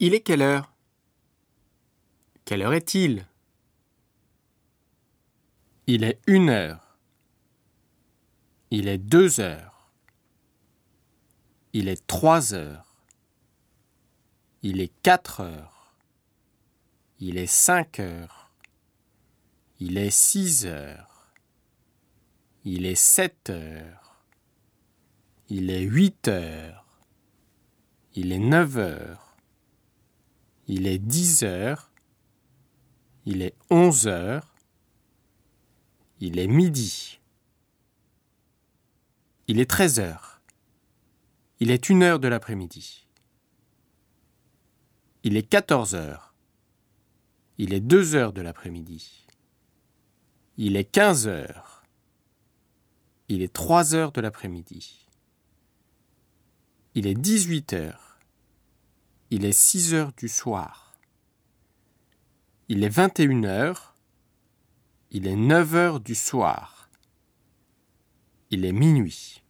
Il est quelle heure Quelle heure est-il Il est une heure. Il est deux heures. Il est trois heures. Il est quatre heures. Il est cinq heures. Il est six heures. Il est sept heures. Il est huit heures. Il est neuf heures. Il est dix heures. Il est onze heures. Il est midi. Il est treize heures. Il est une heure de l'après-midi. Il est quatorze heures. Il est deux heures de l'après-midi. Il est quinze heures. Il est trois heures de l'après-midi. Il est dix-huit heures. Il est six heures du soir. Il est vingt et une heures. Il est neuf heures du soir. Il est minuit.